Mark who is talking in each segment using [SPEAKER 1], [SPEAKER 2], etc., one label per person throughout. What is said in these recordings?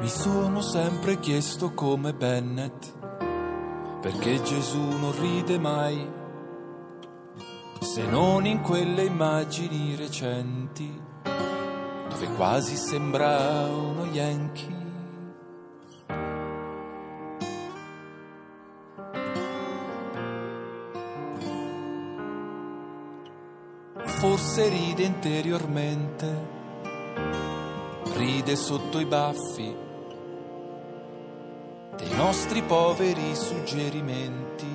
[SPEAKER 1] Mi sono sempre chiesto come Bennett, perché Gesù non ride mai, se non in quelle immagini recenti, dove quasi sembra uno Yankee. Forse ride interiormente, ride sotto i baffi dei nostri poveri suggerimenti,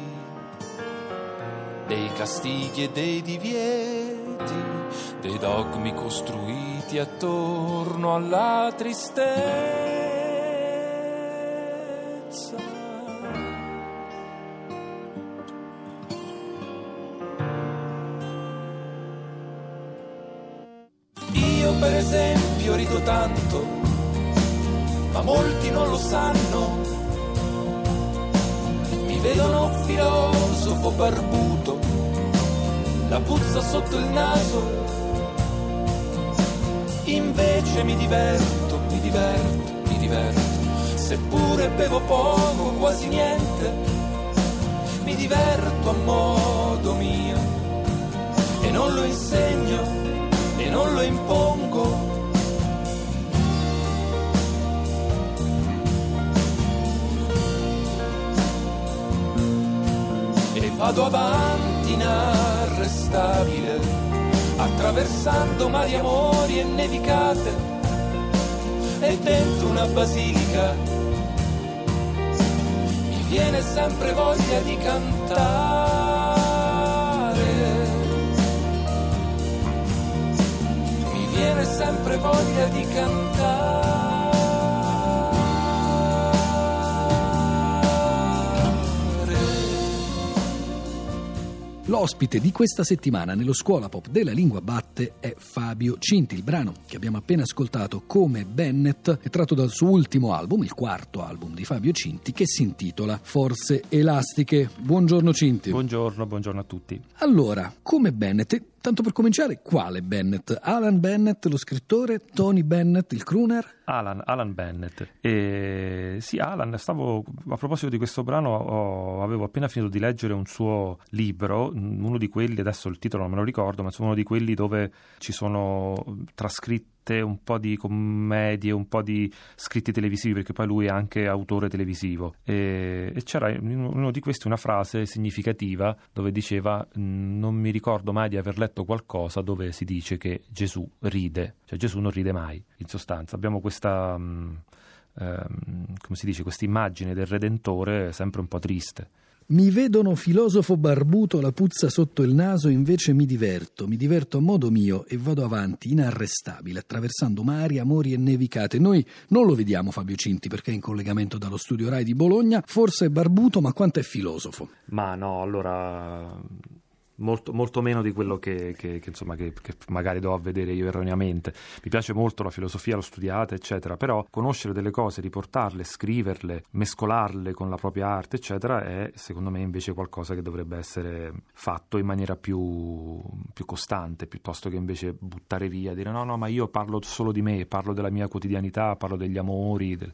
[SPEAKER 1] dei castighi e dei divieti, dei dogmi costruiti attorno alla tristezza. Io per esempio rido tanto, ma molti non lo sanno. Vedono filosofo barbuto, la puzza sotto il naso. Invece mi diverto, mi diverto, mi diverto. Seppure bevo poco, quasi niente, mi diverto a modo mio e non lo insegno e non lo impongo. Vado avanti inarrestabile, attraversando mari amori e nevicate, e dentro una basilica mi viene sempre voglia di cantare. mi viene sempre voglia di cantare.
[SPEAKER 2] L'ospite di questa settimana nello Scuola Pop della Lingua Batte è Fabio Cinti. Il brano che abbiamo appena ascoltato come Bennett è tratto dal suo ultimo album, il quarto album di Fabio Cinti, che si intitola Forze Elastiche. Buongiorno Cinti.
[SPEAKER 3] Buongiorno, buongiorno a tutti.
[SPEAKER 2] Allora, come Bennett, tanto per cominciare, quale Bennett? Alan Bennett, lo scrittore, Tony Bennett, il crooner?
[SPEAKER 3] Alan, Alan Bennett. E, sì, Alan, stavo a proposito di questo brano, ho- avevo appena finito di leggere un suo libro, mm, uno di quelli, adesso il titolo non me lo ricordo, ma insomma uno di quelli dove ci sono trascritte un po' di commedie, un po' di scritti televisivi, perché poi lui è anche autore televisivo. E, e c'era in uno di questi una frase significativa dove diceva: "Mm, Non mi ricordo mai di aver letto qualcosa dove si dice che Gesù ride, cioè Gesù non ride mai. In sostanza, abbiamo questa. ehm, come si dice, questa immagine del Redentore sempre un po' triste.
[SPEAKER 2] Mi vedono filosofo barbuto, la puzza sotto il naso, invece mi diverto, mi diverto a modo mio e vado avanti, inarrestabile, attraversando mari, amori e nevicate. Noi non lo vediamo Fabio Cinti perché è in collegamento dallo studio Rai di Bologna, forse è barbuto, ma quanto è filosofo?
[SPEAKER 3] Ma no, allora molto, molto meno di quello che, che- che, insomma, che, magari do a vedere io erroneamente. Mi piace molto la filosofia, l'ho studiata, eccetera, però conoscere delle cose, riportarle, scriverle, mescolarle con la propria arte, eccetera, è secondo me invece qualcosa che dovrebbe essere fatto in maniera più, più costante, piuttosto che invece buttare via, dire no, no, ma io parlo solo di me, parlo della mia quotidianità, parlo degli amori, del-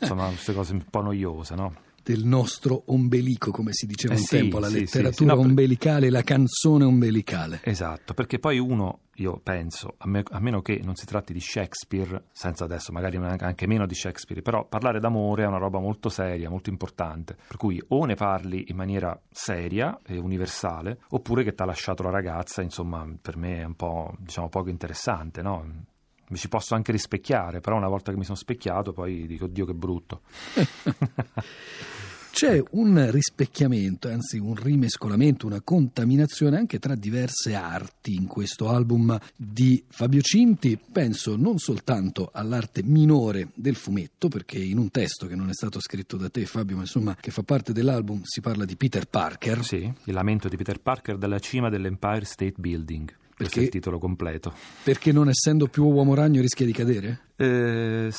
[SPEAKER 3] insomma, queste cose un po' noiose, no?
[SPEAKER 2] Del nostro ombelico, come si diceva
[SPEAKER 3] Eh
[SPEAKER 2] un
[SPEAKER 3] sì,
[SPEAKER 2] tempo, la
[SPEAKER 3] sì,
[SPEAKER 2] letteratura
[SPEAKER 3] sì, no,
[SPEAKER 2] ombelicale, la canzone ombelicale.
[SPEAKER 3] Esatto, perché poi uno, io penso, a, me- a meno che non si tratti di Shakespeare, senza adesso magari anche meno di Shakespeare, però parlare d'amore è una roba molto seria, molto importante, per cui o ne parli in maniera seria e universale, oppure che ti ha lasciato la ragazza, insomma, per me è un po', diciamo, poco interessante, no? Mi ci posso anche rispecchiare, però una volta che mi sono specchiato poi dico, Dio che brutto.
[SPEAKER 2] C'è un rispecchiamento, anzi un rimescolamento, una contaminazione anche tra diverse arti in questo album di Fabio Cinti. Penso non soltanto all'arte minore del fumetto, perché in un testo che non è stato scritto da te Fabio, ma insomma che fa parte dell'album, si parla di Peter Parker.
[SPEAKER 3] Sì, il lamento di Peter Parker dalla cima dell'Empire State Building. Questo è il
[SPEAKER 2] Perché-
[SPEAKER 3] titolo completo.
[SPEAKER 2] Perché non essendo più uomo ragno rischia di cadere?
[SPEAKER 3] Eh,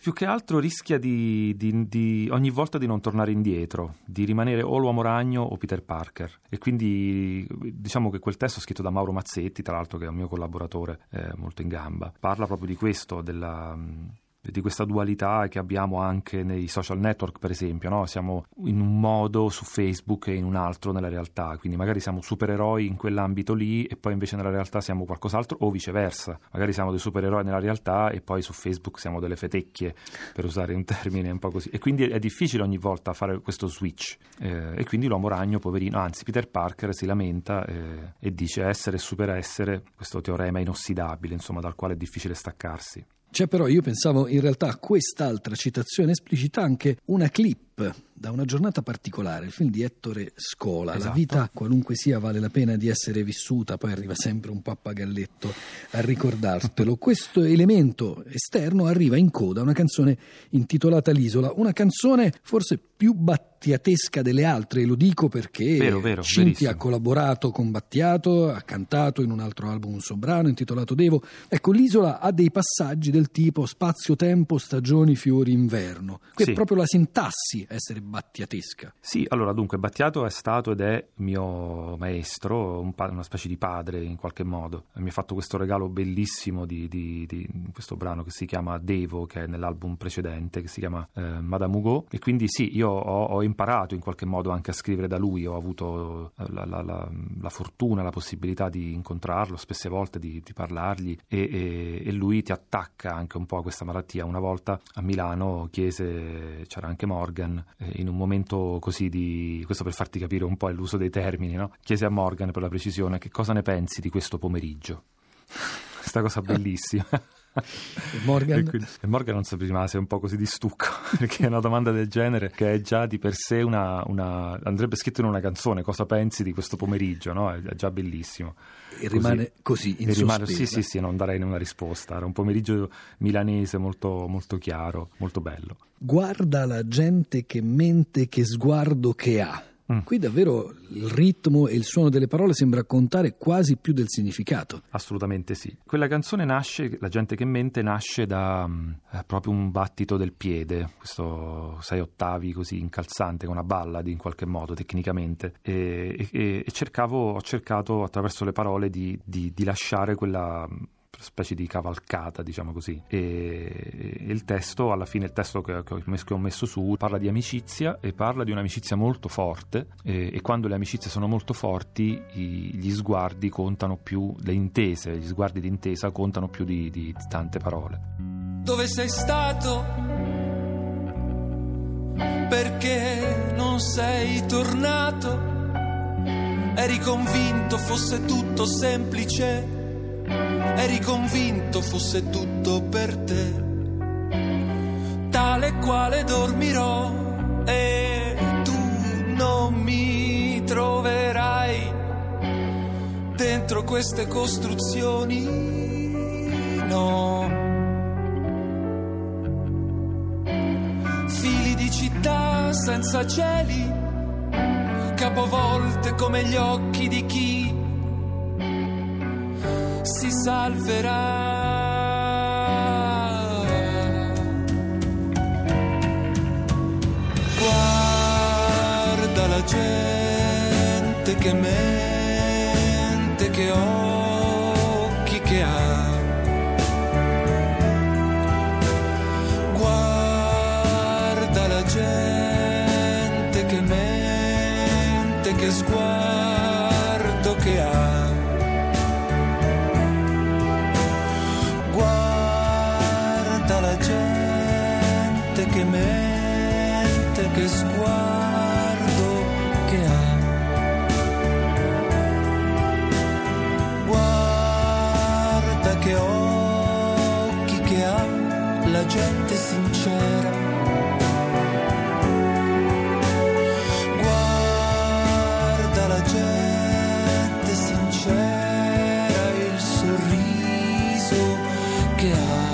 [SPEAKER 3] più che altro rischia di, di- di- ogni volta di non tornare indietro, di rimanere o l'uomo ragno o Peter Parker. E quindi diciamo che quel testo scritto da Mauro Mazzetti, tra l'altro che è un mio collaboratore eh, molto in gamba, parla proprio di questo, della, di questa dualità che abbiamo anche nei social network, per esempio, no? siamo in un modo su Facebook e in un altro nella realtà, quindi magari siamo supereroi in quell'ambito lì e poi invece nella realtà siamo qualcos'altro o viceversa, magari siamo dei supereroi nella realtà e poi su Facebook siamo delle fetecchie, per usare un termine un po' così. E quindi è difficile ogni volta fare questo switch eh, e quindi l'uomo ragno, poverino, anzi Peter Parker si lamenta eh, e dice essere e superessere, questo teorema inossidabile, insomma, dal quale è difficile staccarsi.
[SPEAKER 2] C'è però, io pensavo in realtà a quest'altra citazione esplicita anche una clip da una giornata particolare, il film di Ettore Scola.
[SPEAKER 3] Esatto.
[SPEAKER 2] La vita, qualunque sia, vale la pena di essere vissuta, poi arriva sempre un pappagalletto a ricordartelo. Questo elemento esterno arriva in coda a una canzone intitolata L'isola, una canzone forse più battiatesca delle altre, e lo dico perché
[SPEAKER 3] vero, vero,
[SPEAKER 2] Cinti ha collaborato con Battiato, ha cantato in un altro album un suo brano intitolato Devo. Ecco, l'isola ha dei passaggi del tipo spazio-tempo, stagioni, fiori, inverno. Qui
[SPEAKER 3] Sì.
[SPEAKER 2] è proprio la sintassi essere battiatesca.
[SPEAKER 3] Sì, allora dunque Battiato è stato ed è mio maestro, un pa- una specie di padre in qualche modo. Mi ha fatto questo regalo bellissimo di, di- di questo brano che si chiama Devo, che è nell'album precedente, che si chiama eh, Madame Hugo. E quindi sì, io ho, ho imparato in qualche modo anche a scrivere da lui, ho avuto eh, la, la- la- la fortuna, la possibilità di incontrarlo spesse volte, di, di parlargli e, e- e lui ti attacca anche un po' a questa malattia. Una volta a Milano chiese, c'era anche Morgan, eh, in un momento così di, questo per farti capire un po' l'uso dei termini, no? chiese a Morgan per la precisione che cosa ne pensi di questo pomeriggio. Questa cosa bellissima.
[SPEAKER 2] E Morgan?
[SPEAKER 3] E, quindi- Morgan non si rimase un po' così di stucco perché è una domanda del genere che è già di per sé una, una- andrebbe scritto in una canzone cosa pensi di questo pomeriggio no? è è già bellissimo
[SPEAKER 2] E rimane così, in
[SPEAKER 3] E rimane- sì sì sì non darei una risposta era un pomeriggio milanese molto, molto chiaro molto bello
[SPEAKER 2] Guarda la gente che mente, che sguardo che ha.
[SPEAKER 3] Mm.
[SPEAKER 2] Qui davvero il ritmo e il suono delle parole sembra contare quasi più del significato.
[SPEAKER 3] Assolutamente sì. Quella canzone nasce, La gente che mente, nasce da mm, eh, proprio un battito del piede, questo sei ottavi così incalzante, con una ballad in qualche modo tecnicamente. E, e- e cercavo, ho cercato attraverso le parole di, di- di lasciare quella mm, specie di cavalcata, diciamo così. E, il testo, alla fine il testo che, che ho messo, su, parla di amicizia e parla di un'amicizia molto forte e, e quando le amicizie sono molto forti i- gli sguardi contano più, le intese, gli sguardi di intesa contano più di- di tante parole.
[SPEAKER 1] Dove sei stato? Perché non sei tornato? Eri convinto fosse tutto semplice? Eri convinto fosse tutto per te? Tale quale dormirò e tu non mi troverai dentro queste costruzioni. No. Fili di città senza cieli, capovolte come gli occhi di chi si salverà. Guarda la gente che mente, che occhi che mente, che sguardo che ha. Guarda che occhi che ha la gente sincera. Guarda la gente sincera, il sorriso che ha.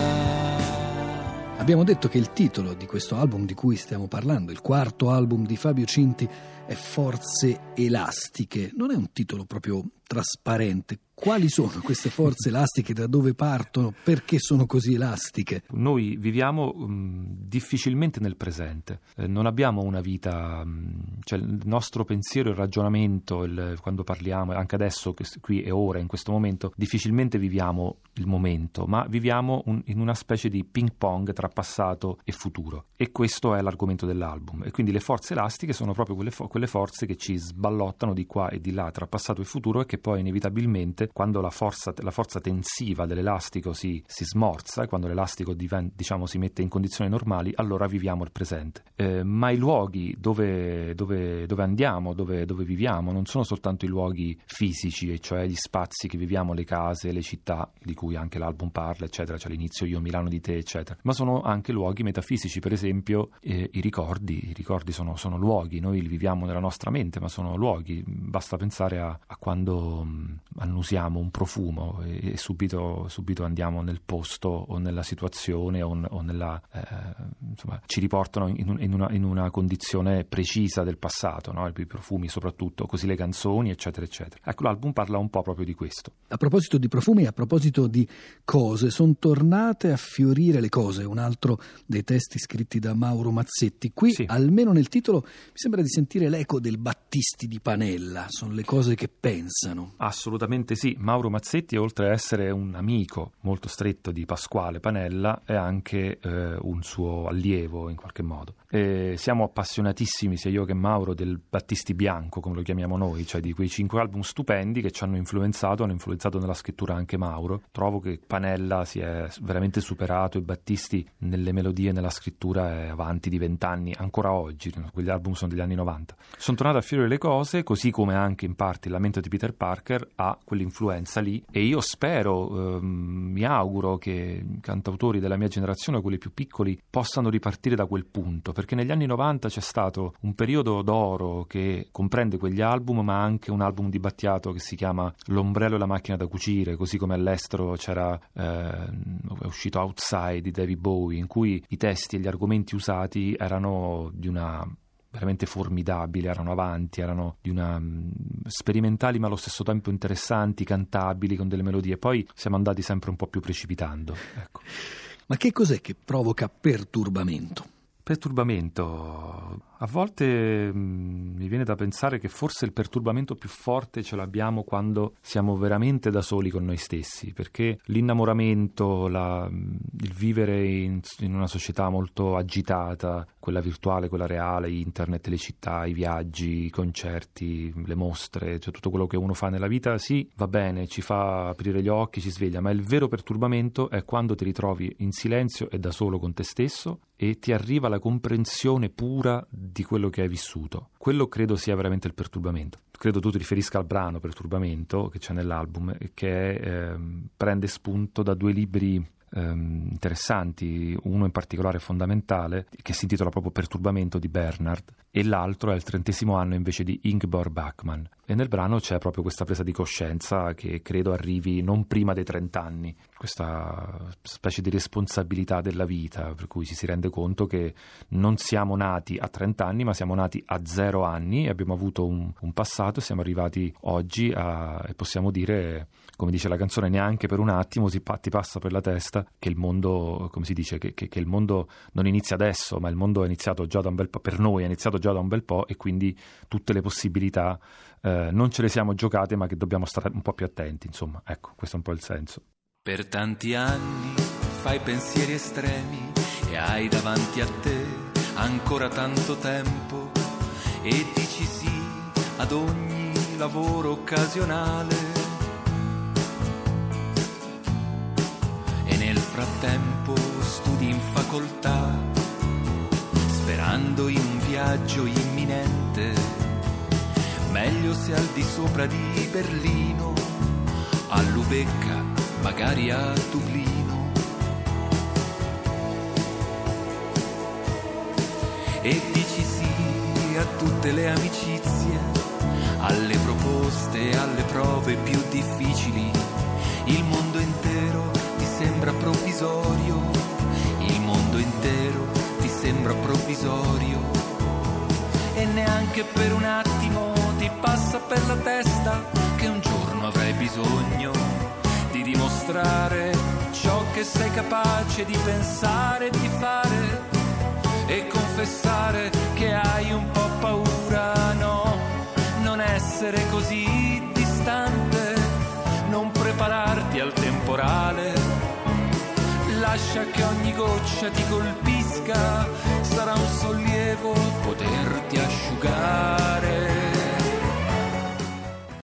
[SPEAKER 2] Abbiamo detto che il titolo di questo album di cui stiamo parlando, il quarto album di Fabio Cinti, è Forze elastiche. Non è un titolo proprio trasparente. Quali sono queste forze elastiche? Da dove partono? Perché sono così elastiche?
[SPEAKER 3] Noi viviamo um, difficilmente nel presente, eh, non abbiamo una vita, um, cioè il nostro pensiero, il ragionamento, il, quando parliamo, anche adesso, qui e ora, in questo momento, difficilmente viviamo il momento, ma viviamo un, in una specie di ping pong tra passato e futuro. E questo è l'argomento dell'album. E quindi le forze elastiche sono proprio quelle, fo- quelle forze che ci sballottano di qua e di là tra passato e futuro e che poi inevitabilmente quando la forza, la forza tensiva dell'elastico si, si smorza, quando l'elastico diven, diciamo, si mette in condizioni normali, allora viviamo il presente. Eh, ma i luoghi dove, dove, dove andiamo, dove, dove, viviamo, non sono soltanto i luoghi fisici, cioè gli spazi che viviamo, le case, le città, di cui anche l'album parla, eccetera, cioè l'inizio io, Milano di te, eccetera, ma sono anche luoghi metafisici, per esempio eh, i ricordi, i ricordi sono, sono, luoghi, noi li viviamo nella nostra mente, ma sono luoghi, basta pensare a, a quando mh, annusiamo un profumo e, e subito, subito, andiamo nel posto o nella situazione o, o nella, eh, insomma, ci riportano in, in, una, in, una, condizione precisa del passato, no? i profumi soprattutto, così le canzoni, eccetera, eccetera. Ecco, l'album parla un po' proprio di questo.
[SPEAKER 2] A proposito di profumi a proposito di cose, sono tornate a fiorire le cose, un altro dei testi scritti da Mauro Mazzetti. Qui, sì. almeno nel titolo, mi sembra di sentire l'eco del Battisti di Panella, sono le cose che pensano.
[SPEAKER 3] Assolutamente sì, Mauro Mazzetti, oltre a essere un amico molto stretto di Pasquale Panella, è anche eh, un suo allievo in qualche modo. E siamo appassionatissimi, sia io che Mauro, del Battisti Bianco, come lo chiamiamo noi, cioè di quei cinque album stupendi che ci hanno influenzato, hanno influenzato nella scrittura anche Mauro. Trovo che Panella si è veramente superato e Battisti nelle melodie e nella scrittura è avanti di vent'anni, ancora oggi, quegli album sono degli anni 90. Sono tornato a fiorire le cose, così come anche in parte il lamento di Peter Parker ha quell'influenza lì e io spero, ehm, mi auguro che i cantautori della mia generazione, quelli più piccoli, possano ripartire da quel punto, perché negli anni 90 c'è stato un periodo d'oro che comprende quegli album, ma anche un album di Battiato che si chiama L'ombrello e la macchina da cucire, così come all'estero c'era eh, è uscito Outside di David Bowie, in cui i testi e gli argomenti usati erano di una veramente formidabile, erano avanti, erano di una mm, sperimentali ma allo stesso tempo interessanti, cantabili con delle melodie. Poi siamo andati sempre un po' più precipitando. Ecco.
[SPEAKER 2] Ma che cos'è che provoca perturbamento?
[SPEAKER 3] Perturbamento. A volte mh, mm, mi viene da pensare che forse il perturbamento più forte ce l'abbiamo quando siamo veramente da soli con noi stessi, perché l'innamoramento, la, mm, il vivere in, in, una società molto agitata, quella virtuale, quella reale, internet, le città, i viaggi, i concerti, le mostre, cioè tutto quello che uno fa nella vita, sì, va bene, ci fa aprire gli occhi, ci sveglia, ma il vero perturbamento è quando ti ritrovi in silenzio e da solo con te stesso e ti arriva la comprensione pura di quello che hai vissuto. Quello credo sia veramente il perturbamento. Credo tu ti riferisca al brano Perturbamento che c'è nell'album, che eh, prende spunto da due libri ehm, interessanti, uno in particolare fondamentale, che si intitola proprio Perturbamento di Bernard, e l'altro è il trentesimo anno invece di Ingborg Bachmann. E nel brano c'è proprio questa presa di coscienza che credo arrivi non prima dei trent'anni, questa specie di responsabilità della vita, per cui ci si rende conto che non siamo nati a 30 anni, ma siamo nati a zero anni abbiamo avuto un, un passato e siamo arrivati oggi a, e possiamo dire, come dice la canzone, neanche per un attimo ti, ti passa per la testa che il mondo, come si dice, che, che, che, il mondo non inizia adesso, ma il mondo è iniziato già da un bel po', per noi è iniziato già da un bel po' e quindi tutte le possibilità eh, non ce le siamo giocate, ma che dobbiamo stare un po' più attenti, insomma, ecco, questo è un po' il senso.
[SPEAKER 1] Per tanti anni fai pensieri estremi e hai davanti a te ancora tanto tempo e dici sì ad ogni lavoro occasionale frattempo studi in facoltà, sperando in un viaggio imminente, meglio se al di sopra di Berlino, a Lubecca, magari a Dublino. E dici sì a tutte le amicizie, alle proposte, alle prove più difficili, il mondo provvisorio, il mondo intero ti sembra provvisorio. E neanche per un attimo ti passa per la testa che un giorno avrai bisogno di dimostrare ciò che sei capace di pensare e di fare e confessare che hai un po' paura, no, non essere così distante, non prepararti al temporale, lascia che ogni goccia ti colpisca, sarà un sollievo poterti asciugare.